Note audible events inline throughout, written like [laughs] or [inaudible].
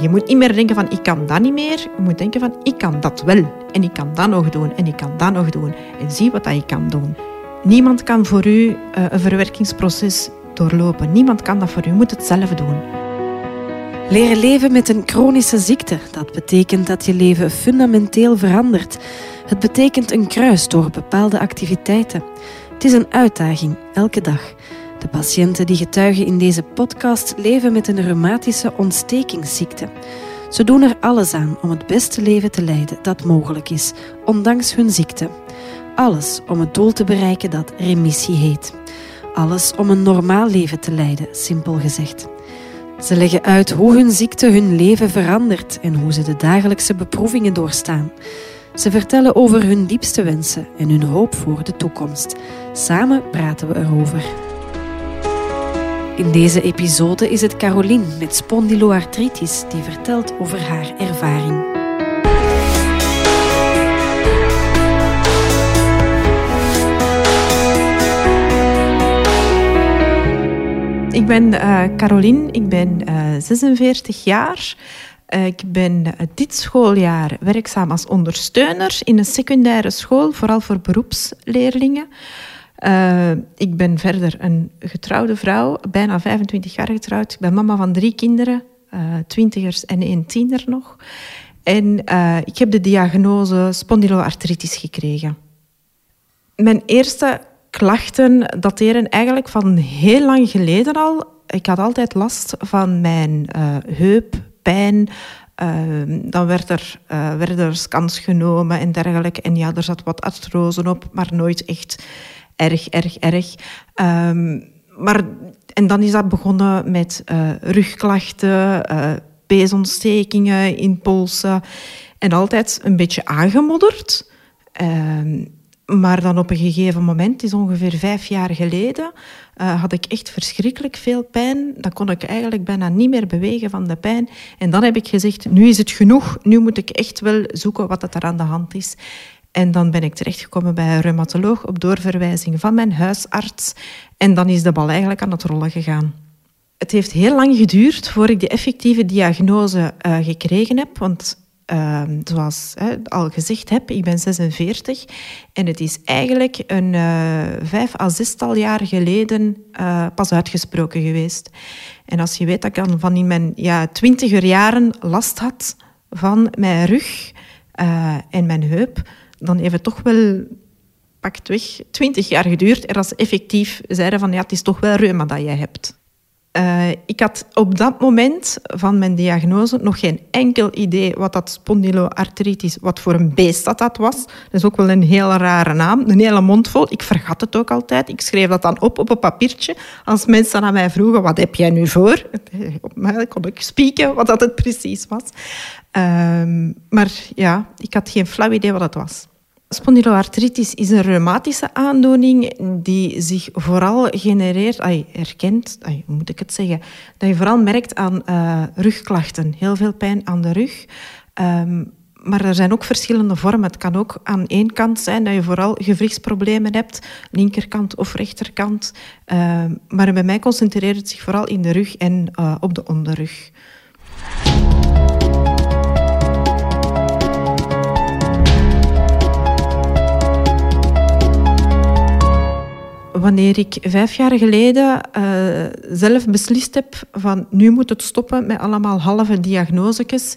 je moet niet meer denken van ik kan dat niet meer. Je moet denken van ik kan dat wel. En ik kan dat nog doen. En ik kan dat nog doen. En zie wat dat je kan doen. Niemand kan voor u eh, een verwerkingsproces doorlopen. Niemand kan dat voor u. Je moet het zelf doen. Leren leven met een chronische ziekte, dat betekent dat je leven fundamenteel verandert. Het betekent een kruis door bepaalde activiteiten. Het is een uitdaging, elke dag. De patiënten die getuigen in deze podcast leven met een reumatische ontstekingsziekte. Ze doen er alles aan om het beste leven te leiden dat mogelijk is, ondanks hun ziekte. Alles om het doel te bereiken dat remissie heet. Alles om een normaal leven te leiden, simpel gezegd. Ze leggen uit hoe hun ziekte hun leven verandert en hoe ze de dagelijkse beproevingen doorstaan. Ze vertellen over hun diepste wensen en hun hoop voor de toekomst. Samen praten we erover. In deze episode is het Caroline met spondyloartritis die vertelt over haar ervaring. Ik ben uh, Caroline, ik ben uh, eh, 46 jaar. Uh, ik ben dit schooljaar werkzaam als ondersteuner in een secundaire school, vooral voor beroepsleerlingen. Uh, ik ben verder een getrouwde vrouw, bijna 25 jaar getrouwd. Ik ben mama van drie kinderen, uh, twintigers en één tiener nog. En uh, ik heb de diagnose spondyloartritis gekregen. Mijn eerste klachten dateren eigenlijk van heel lang geleden al. Ik had altijd last van mijn heuppijn. dan werd er, werden er scans genomen en dergelijke. En ja, er zat wat artrose op, maar nooit echt erg, erg, erg. Um, maar, en dan is dat begonnen met uh, rugklachten, uh, peesontstekingen in polsen. En altijd een beetje aangemodderd. Um, maar dan op een gegeven moment, is ongeveer vijf jaar geleden, uh, had ik echt verschrikkelijk veel pijn. Dan kon ik eigenlijk bijna niet meer bewegen van de pijn. En dan heb ik gezegd, nu is het genoeg. Nu moet ik echt wel zoeken wat er aan de hand is. En dan ben ik terechtgekomen bij een reumatoloog op doorverwijzing van mijn huisarts. En dan is de bal eigenlijk aan het rollen gegaan. Het heeft heel lang geduurd voor ik de effectieve diagnose uh, gekregen heb. Want uh, zoals hè, al gezegd heb, ik ben 46 en het is eigenlijk een uh, vijf à zestal jaar geleden uh, pas uitgesproken geweest. En als je weet dat ik dan van in mijn ja, twintiger jaren last had van mijn rug en mijn heup, dan heeft het toch wel pakt weg twintig jaar geduurd en als ze effectief zeiden van ja, het is toch wel reuma dat jij hebt. Uh, ik had op dat moment van mijn diagnose nog geen enkel idee wat dat spondyloartritis, wat voor een beest dat, dat was. Dat is ook wel een hele rare naam, een hele mond vol. Ik vergat het ook altijd. Ik schreef dat dan op op een papiertje. Als mensen aan mij vroegen, wat heb jij nu voor? [laughs] Op mij kon ik spieken wat dat het precies was. Um, maar ja, ik had geen flauw idee wat het was. Spondyloartritis is een reumatische aandoening die zich vooral genereert, ay, herkent, hoe moet ik het zeggen, dat je vooral merkt aan uh, rugklachten. Heel veel pijn aan de rug. Um, maar er zijn ook verschillende vormen. Het kan ook aan één kant zijn dat je vooral gewrichtsproblemen hebt, linkerkant of rechterkant. Uh, maar bij mij concentreert het zich vooral in de rug en uh, op de onderrug. Wanneer ik vijf jaar geleden uh, zelf beslist heb van nu moet het stoppen met allemaal halve diagnosekes.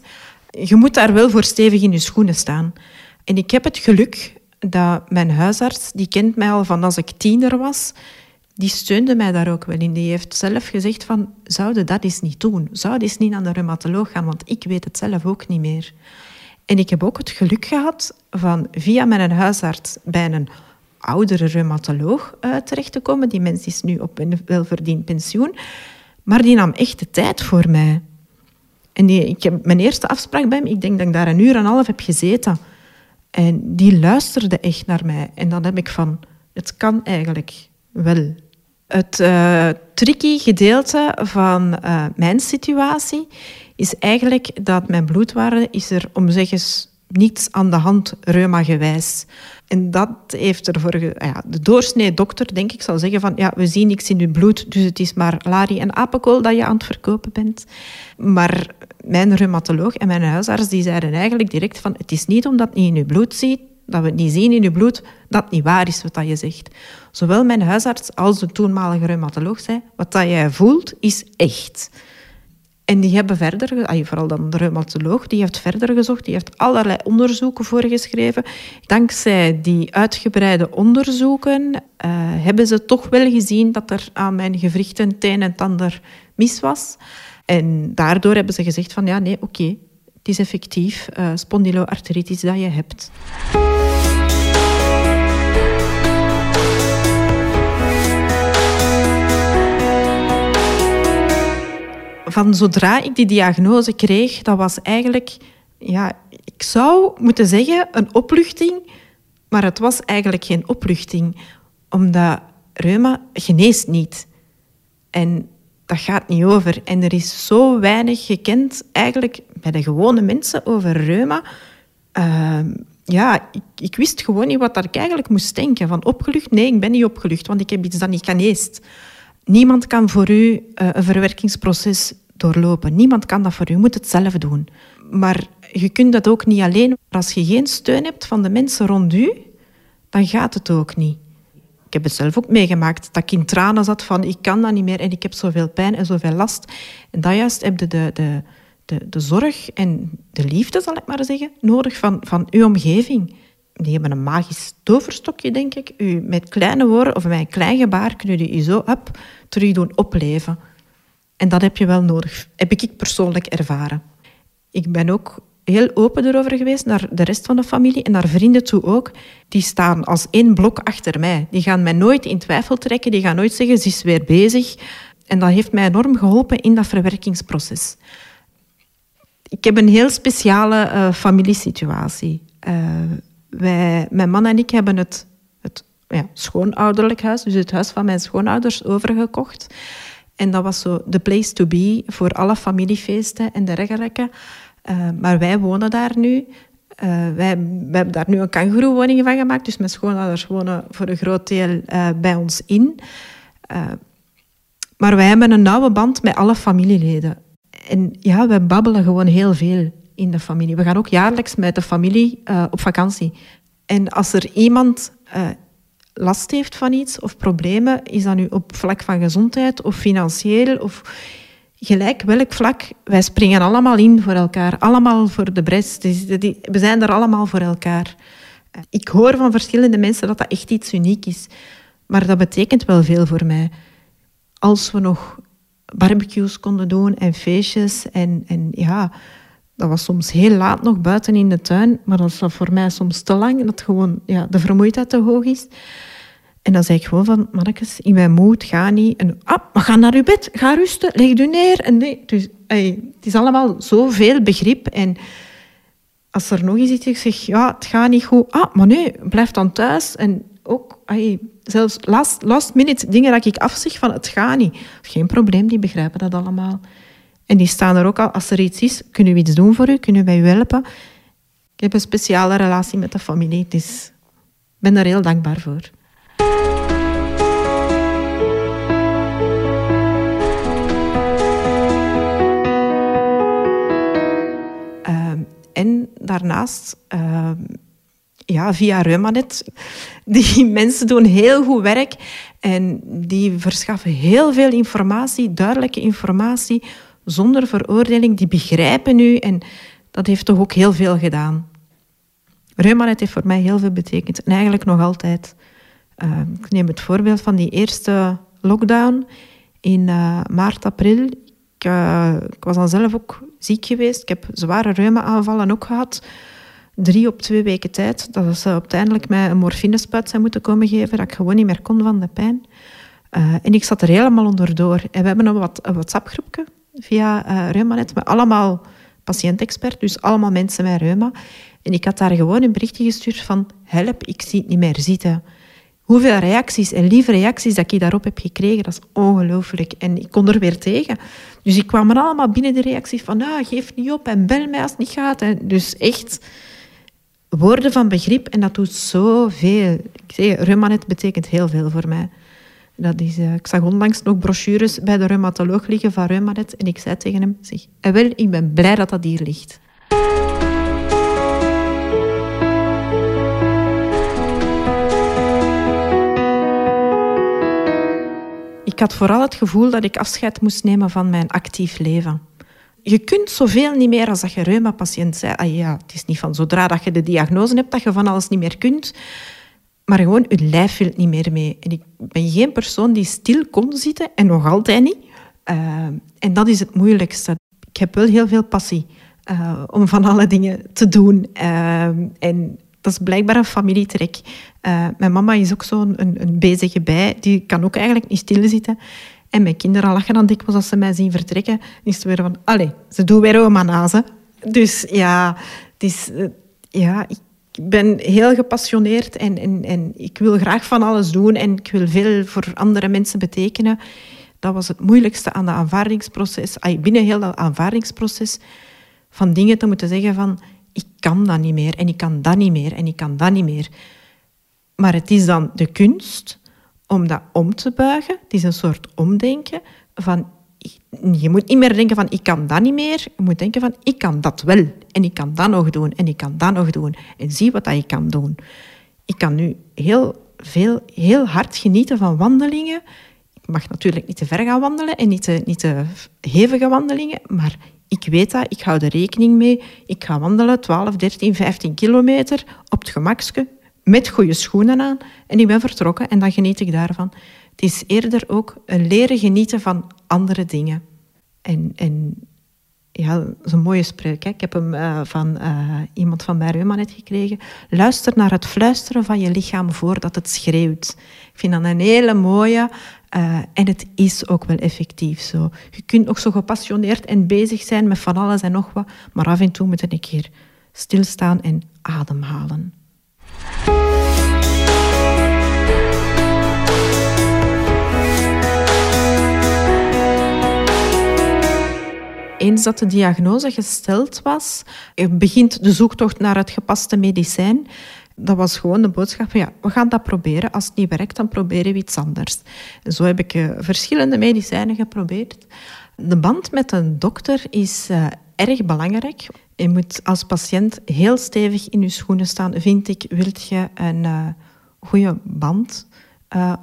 Je moet daar wel voor stevig in je schoenen staan. En ik heb het geluk dat mijn huisarts, die kent mij al van als ik tiener was, die steunde mij daar ook wel in. Die heeft zelf gezegd van, zouden dat eens niet doen? Zou eens niet naar de reumatoloog gaan, want ik weet het zelf ook niet meer. En ik heb ook het geluk gehad van via mijn huisarts bij een oudere reumatoloog uh, terecht te komen. Die mens is nu op een welverdiend pensioen. Maar die nam echt de tijd voor mij. En ik heb mijn eerste afspraak bij hem, ik denk dat ik daar een uur en een half heb gezeten. En die luisterde echt naar mij. En dan heb ik van, het kan eigenlijk wel. Het uh, tricky gedeelte van uh, mijn situatie is eigenlijk dat mijn bloedwaarde is er om zeggen niets aan de hand reuma-gewijs. En dat heeft ervoor... Ja, de doorsnee dokter, denk ik, zal zeggen van... Ja, we zien niks in uw bloed, dus het is maar lari en apenkool dat je aan het verkopen bent. Maar mijn reumatoloog en mijn huisarts die zeiden eigenlijk direct van... Het is niet omdat het niet in uw bloed ziet, dat we het niet zien in uw bloed, dat het niet waar is wat dat je zegt. Zowel mijn huisarts als de toenmalige reumatoloog zei... Wat dat jij voelt, is echt. En die hebben verder, vooral dan de reumatoloog, die heeft verder gezocht, die heeft allerlei onderzoeken voorgeschreven. Dankzij die uitgebreide onderzoeken uh, hebben ze toch wel gezien dat er aan mijn gewrichten teen en tander mis was. En daardoor hebben ze gezegd van ja, nee, oké, het is effectief uh, dat je hebt. Van zodra ik die diagnose kreeg, dat was eigenlijk, ja, ik zou moeten zeggen, een opluchting, maar het was eigenlijk geen opluchting, omdat reuma geneest niet. En dat gaat niet over. En er is zo weinig gekend eigenlijk bij de gewone mensen over reuma. Ehm, ja, ik, wist gewoon niet wat ik eigenlijk moest denken. Van opgelucht? Nee, ik ben niet opgelucht, want ik heb iets dat niet geneest. Niemand kan voor u uh, een verwerkingsproces doorlopen. Niemand kan dat voor u, je moet het zelf doen. Maar je kunt dat ook niet alleen. Als je geen steun hebt van de mensen rond u, dan gaat het ook niet. Ik heb het zelf ook meegemaakt, dat ik in tranen zat van ik kan dat niet meer en ik heb zoveel pijn en zoveel last. En dat juist heb je de, de, de, de zorg en de liefde, zal ik maar zeggen, nodig van, van uw omgeving. Die hebben een magisch toverstokje, denk ik. U, met kleine woorden of met een klein gebaar kunnen jullie je zo op terug doen opleven. En dat heb je wel nodig, heb ik persoonlijk ervaren. Ik ben ook heel open erover geweest naar de rest van de familie en naar vrienden toe ook. Die staan als één blok achter mij. Die gaan mij nooit in twijfel trekken. Die gaan nooit zeggen, ze is weer bezig. En dat heeft mij enorm geholpen in dat verwerkingsproces. Ik heb een heel speciale uh, familiesituatie. Uh, wij, mijn man en ik hebben het, het ja, schoonouderlijk huis, dus het huis van mijn schoonouders, overgekocht. En dat was zo de place to be voor alle familiefeesten en dergelijke. Uh, maar wij wonen daar nu. Uh, wij, hebben daar nu een kangoeroewoning van gemaakt. Dus mijn schoonouders wonen voor een groot deel uh, bij ons in. maar wij hebben een nauwe band met alle familieleden. En ja, we babbelen gewoon heel veel in de familie. We gaan ook jaarlijks met de familie op vakantie. En als er iemand last heeft van iets of problemen, is dat nu op vlak van gezondheid of financieel of gelijk welk vlak, wij springen allemaal in voor elkaar, allemaal voor de brest. Dus we zijn er allemaal voor elkaar. Ik hoor van verschillende mensen dat dat echt iets uniek is, maar dat betekent wel veel voor mij. Als we nog barbecues konden doen en feestjes en, en ja, dat was soms heel laat nog buiten in de tuin, maar dat was voor mij soms te lang, dat gewoon ja, de vermoeidheid te hoog is. En dan zei ik gewoon van, mannetjes, in mijn moed, ga niet. En, ah, maar ga naar uw bed, ga rusten, leg u neer. En nee, dus, het is allemaal zoveel begrip. En als er nog iets is, ik zeg, ja, het gaat niet goed. Ah, maar nee, blijf dan thuis. En ook, zelfs last, last minute dingen dat ik afzeg van, het gaat niet. Geen probleem, die begrijpen dat allemaal. En die staan er ook al, als er iets is, kunnen we iets doen voor u, kunnen wij u helpen. Ik heb een speciale relatie met de familie, dus ik ben daar heel dankbaar voor. En daarnaast, uh, ja, via Reumanet, die [laughs] mensen doen heel goed werk en die verschaffen heel veel informatie, duidelijke informatie, zonder veroordeling. Die begrijpen u en dat heeft toch ook heel veel gedaan. Reumanet heeft voor mij heel veel betekend en eigenlijk nog altijd. Uh, ik neem het voorbeeld van die eerste lockdown in uh, maart, april. Ik, uh, ik, was dan zelf ook ziek geweest. Ik heb zware reuma-aanvallen ook gehad. Drie op twee weken tijd. Dat ze uiteindelijk mij een morfinespuit zijn moeten komen geven, dat ik gewoon niet meer kon van de pijn. En ik zat er helemaal onderdoor. En we hebben een, wat, een WhatsApp-groepje via uh, Reumanet met allemaal patiëntexperts, dus allemaal mensen met reuma. En ik had daar gewoon een berichtje gestuurd van help, ik zie het niet meer zitten hoeveel reacties en lieve reacties dat ik daarop heb gekregen, dat is ongelooflijk. En ik kon er weer tegen. Dus ik kwam er allemaal binnen de reacties van, ah, geef niet op en bel mij als het niet gaat. En dus echt, woorden van begrip en dat doet zoveel. Ik zeg, Reumanet betekent heel veel voor mij. Dat uh, ik zag onlangs nog brochures bij de reumatoloog liggen van Reumanet en ik zei tegen hem, zeg, en wel, ik ben blij dat dat hier ligt. Ik had vooral het gevoel dat ik afscheid moest nemen van mijn actief leven. Je kunt zoveel niet meer als dat je reuma-patiënt bent. Ah ja, het is niet van zodra dat je de diagnose hebt dat je van alles niet meer kunt. Maar gewoon, je lijf wil niet meer mee. En ik ben geen persoon die stil kon zitten en nog altijd niet. Uh, en dat is het moeilijkste. Ik heb wel heel veel passie uh, om van alle dingen te doen. Uh, en dat is blijkbaar een familietrek. Mijn mama is ook zo'n een, een, bezige bij. Die kan ook eigenlijk niet stilzitten. En mijn kinderen lachen dan dikwijls als ze mij zien vertrekken. Is het weer van, allee, ze doen weer oma nazen. Dus ja, het is, ja, ik ben heel gepassioneerd en, en, en ik wil graag van alles doen en ik wil veel voor andere mensen betekenen. Dat was het moeilijkste aan het aanvaardingsproces. Binnen heel dat aanvaardingsproces van dingen te moeten zeggen van ik kan dat niet meer en ik kan dat niet meer en ik kan dat niet meer. Maar het is dan de kunst om dat om te buigen. Het is een soort omdenken van je moet niet meer denken van ik kan dat niet meer. Je moet denken van ik kan dat wel. En ik kan dat nog doen. En ik kan dat nog doen. En zie wat je kan doen. Ik kan nu heel veel, heel hard genieten van wandelingen. Ik mag natuurlijk niet te ver gaan wandelen en niet te, niet hevige wandelingen. Maar ik weet dat, ik hou er rekening mee. Ik ga wandelen 12, 13, 15 kilometer op het gemakske. Met goede schoenen aan. En ik ben vertrokken en dan geniet ik daarvan. Het is eerder ook een leren genieten van andere dingen. En, en ja, dat is een mooie spreuk. Hè? Ik heb hem uh, van uh, iemand van bij Reuma net gekregen. Luister naar het fluisteren van je lichaam voordat het schreeuwt. Ik vind dat een hele mooie. Uh, en het is ook wel effectief zo. Je kunt ook zo gepassioneerd en bezig zijn met van alles en nog wat. Maar af en toe moet je een keer stilstaan en ademhalen. Eens dat de diagnose gesteld was, begint de zoektocht naar het gepaste medicijn. Dat was gewoon de boodschap van ja, we gaan dat proberen. Als het niet werkt, dan proberen we iets anders. Zo heb ik uh, verschillende medicijnen geprobeerd. De band met een dokter is uh, erg belangrijk. Je moet als patiënt heel stevig in je schoenen staan, vind ik. Wilt je een uh, goede band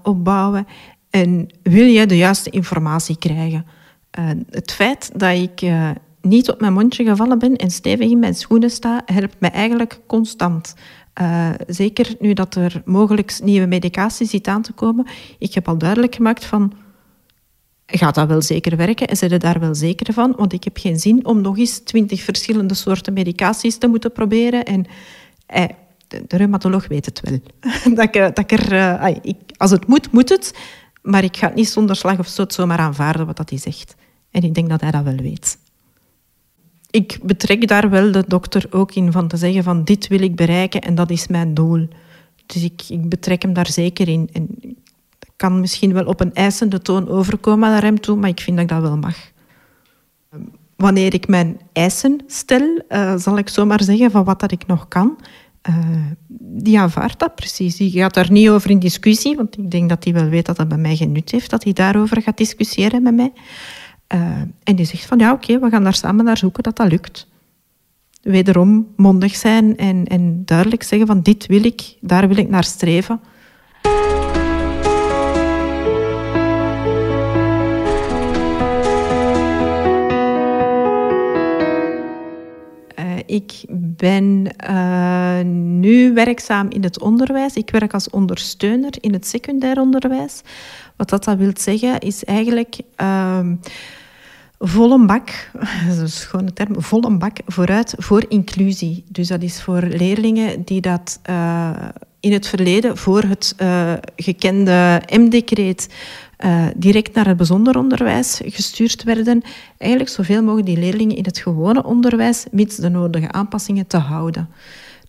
opbouwen en wil je de juiste informatie krijgen? Uh, het feit dat ik uh, niet op mijn mondje gevallen ben en stevig in mijn schoenen sta, helpt mij eigenlijk constant. Uh, zeker nu dat er mogelijk nieuwe medicatie zit aan te komen. Ik heb al duidelijk gemaakt van, gaat dat wel zeker werken en zijn er daar wel zeker van? Want ik heb geen zin om nog eens twintig verschillende soorten medicaties te moeten proberen. En eh, de, de, reumatoloog weet het wel. [laughs] dat er, ik, als het moet, moet het. Maar ik ga het niet zonder slag of stoot zomaar aanvaarden wat dat hij zegt. En ik denk dat hij dat wel weet. Ik betrek daar wel de dokter ook in van te zeggen van dit wil ik bereiken en dat is mijn doel. Dus ik, ik betrek hem daar zeker in. En kan misschien wel op een eisende toon overkomen naar hem toe, maar ik vind dat ik dat wel mag. Wanneer ik mijn eisen stel, uh, zal ik zomaar zeggen van wat dat ik nog kan, uh, die aanvaardt dat precies. Die gaat daar niet over in discussie, want ik denk dat hij wel weet dat dat bij mij geen nut heeft, dat hij daarover gaat discussiëren met mij. Uh, en die zegt van ja, oké, we gaan daar samen naar zoeken dat dat lukt. Wederom mondig zijn en, en duidelijk zeggen van dit wil ik, daar wil ik naar streven. Ik ben uh, nu werkzaam in het onderwijs. Ik werk als ondersteuner in het secundair onderwijs. Wat dat, dat wil zeggen, is eigenlijk uh, volle bak, [laughs] dat is een term, volle bak vooruit voor inclusie. Dus dat is voor leerlingen die dat uh, in het verleden voor het uh, gekende M-decreet uh, direct naar het bijzonder onderwijs gestuurd werden. Eigenlijk zoveel mogelijk die leerlingen in het gewone onderwijs, mits de nodige aanpassingen te houden.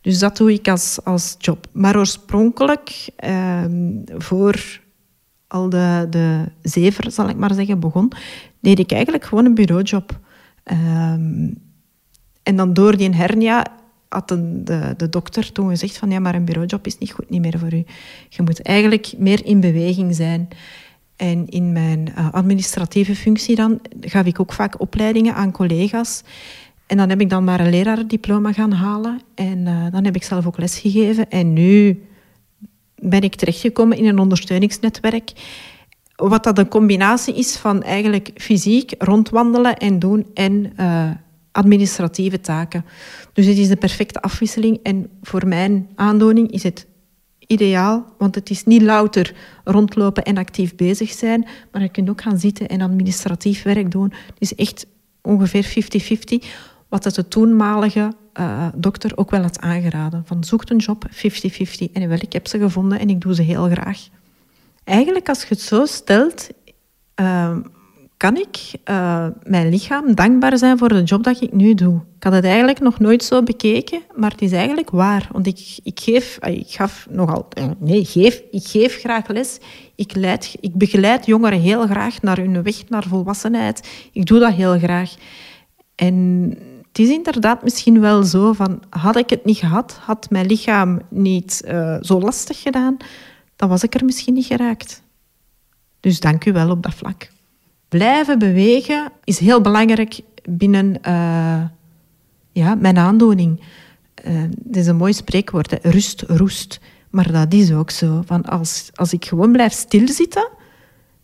Dus dat doe ik als, als job. Maar oorspronkelijk, uh, voor al de, de zever, zal ik maar zeggen, begon, deed ik eigenlijk gewoon een bureaujob. Um, en dan door die hernia had de, de, dokter toen gezegd van ja, maar een bureaujob is niet goed niet meer voor u. Je moet eigenlijk meer in beweging zijn. En in mijn uh, administratieve functie dan gaf ik ook vaak opleidingen aan collega's. En dan heb ik dan maar een lerarendiploma gaan halen. En uh, dan heb ik zelf ook les gegeven. En nu ben ik terechtgekomen in een ondersteuningsnetwerk. Wat dat een combinatie is van eigenlijk fysiek rondwandelen en doen en uh, administratieve taken. Dus het is de perfecte afwisseling. En voor mijn aandoening is het ideaal, want het is niet louter rondlopen en actief bezig zijn, maar je kunt ook gaan zitten en administratief werk doen. Het is echt ongeveer 50-50, wat de toenmalige uh, dokter ook wel had aangeraden. Van zoek een job 50-50. En wel, ik heb ze gevonden en ik doe ze heel graag. Eigenlijk, als je het zo stelt, uh, kan ik uh, mijn lichaam dankbaar zijn voor de job dat ik nu doe. Ik had het eigenlijk nog nooit zo bekeken, maar het is eigenlijk waar. Want ik, ik geef, ik gaf nogal, nee, geef, ik geef graag les. Ik, leid, ik begeleid jongeren heel graag naar hun weg naar volwassenheid. Ik doe dat heel graag. En het is inderdaad misschien wel zo van, had ik het niet gehad, had mijn lichaam niet uh, zo lastig gedaan, dan was ik er misschien niet geraakt. Dus dank u wel op dat vlak. Blijven bewegen is heel belangrijk binnen uh, ja, mijn aandoening. Uh, is een mooi spreekwoord, rust, roest. Maar dat is ook zo. Van als, als ik gewoon blijf stilzitten,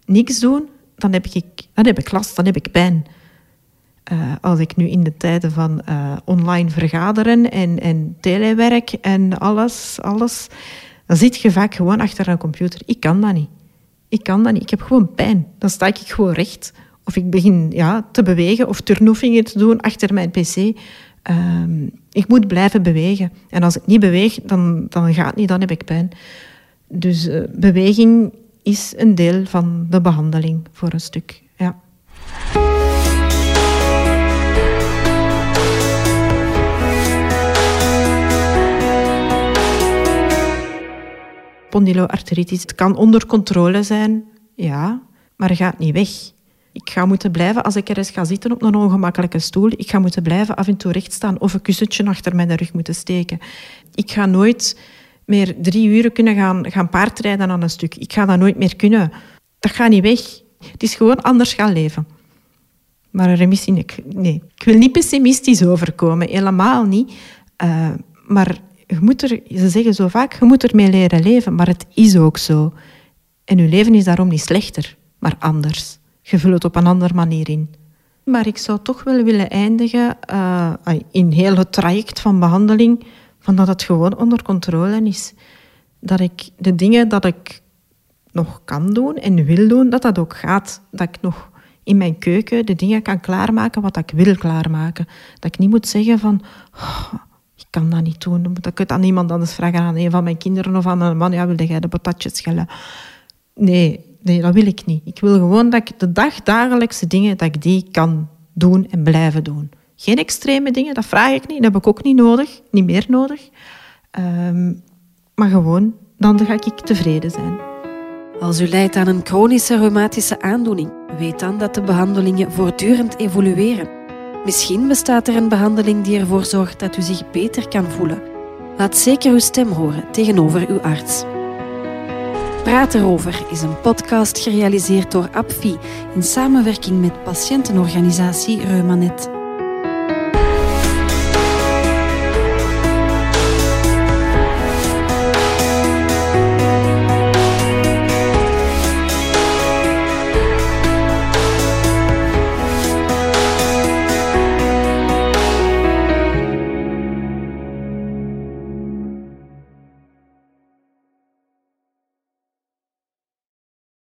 niks doen, dan heb ik, dan heb ik last, dan heb ik pijn. Uh, als ik nu in de tijden van online vergaderen en, en telewerk en alles, alles, dan zit je vaak gewoon achter een computer. Ik kan dat niet. Ik kan dat niet. Ik heb gewoon pijn. Dan sta ik gewoon recht. Of ik begin ja, te bewegen of turnoefingen te doen achter mijn pc. Uh, ik moet blijven bewegen. En als ik niet beweeg, dan, dan gaat het niet, dan heb ik pijn. Dus uh, beweging is een deel van de behandeling voor een stuk. Ja. Spondyloartritis. Het kan onder controle zijn, ja, maar gaat niet weg. Ik ga moeten blijven, als ik er eens ga zitten op een ongemakkelijke stoel, ik ga moeten blijven af en toe recht staan of een kussentje achter mijn rug moeten steken. Ik ga nooit meer drie uren kunnen gaan, gaan paardrijden aan een stuk. Ik ga dat nooit meer kunnen. Dat gaat niet weg. Het is gewoon anders gaan leven. Maar een remissie, nee. Ik wil niet pessimistisch overkomen, helemaal niet. Uh, maar moet er, ze zeggen zo vaak, je moet ermee leren leven, maar het is ook zo. En je leven is daarom niet slechter, maar anders. Je vult het op een andere manier in. Maar ik zou toch wel willen eindigen uh, in heel het traject van behandeling, van dat het gewoon onder controle is. Dat ik de dingen dat ik nog kan doen en wil doen, dat dat ook gaat. Dat ik nog in mijn keuken de dingen kan klaarmaken wat ik wil klaarmaken. Dat ik niet moet zeggen van... Oh, kan dat niet doen. Dan ik het aan iemand anders vragen, aan een van mijn kinderen of aan mijn man. Ja, wilde jij de patatjes schellen? Nee, nee, dat wil ik niet. Ik wil gewoon dat ik de dagdagelijkse dingen, dat ik die kan doen en blijven doen. Geen extreme dingen, dat vraag ik niet. Dat heb ik ook niet nodig, niet meer nodig. Um, maar gewoon, dan ga ik tevreden zijn. Als u lijdt aan een chronische reumatische aandoening, weet dan dat de behandelingen voortdurend evolueren. Misschien bestaat er een behandeling die ervoor zorgt dat u zich beter kan voelen. Laat zeker uw stem horen tegenover uw arts. Praat erover is een podcast gerealiseerd door APFI in samenwerking met patiëntenorganisatie Reumanet.